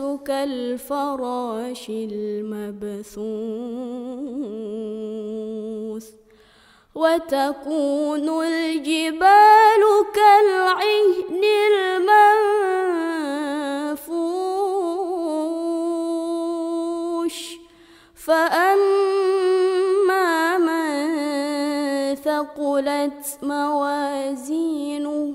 كالفراش المبثوث وتكون الجبال كالعهن المنفوش فأما من ثقلت موازينه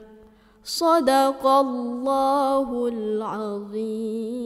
صدق الله العظيم.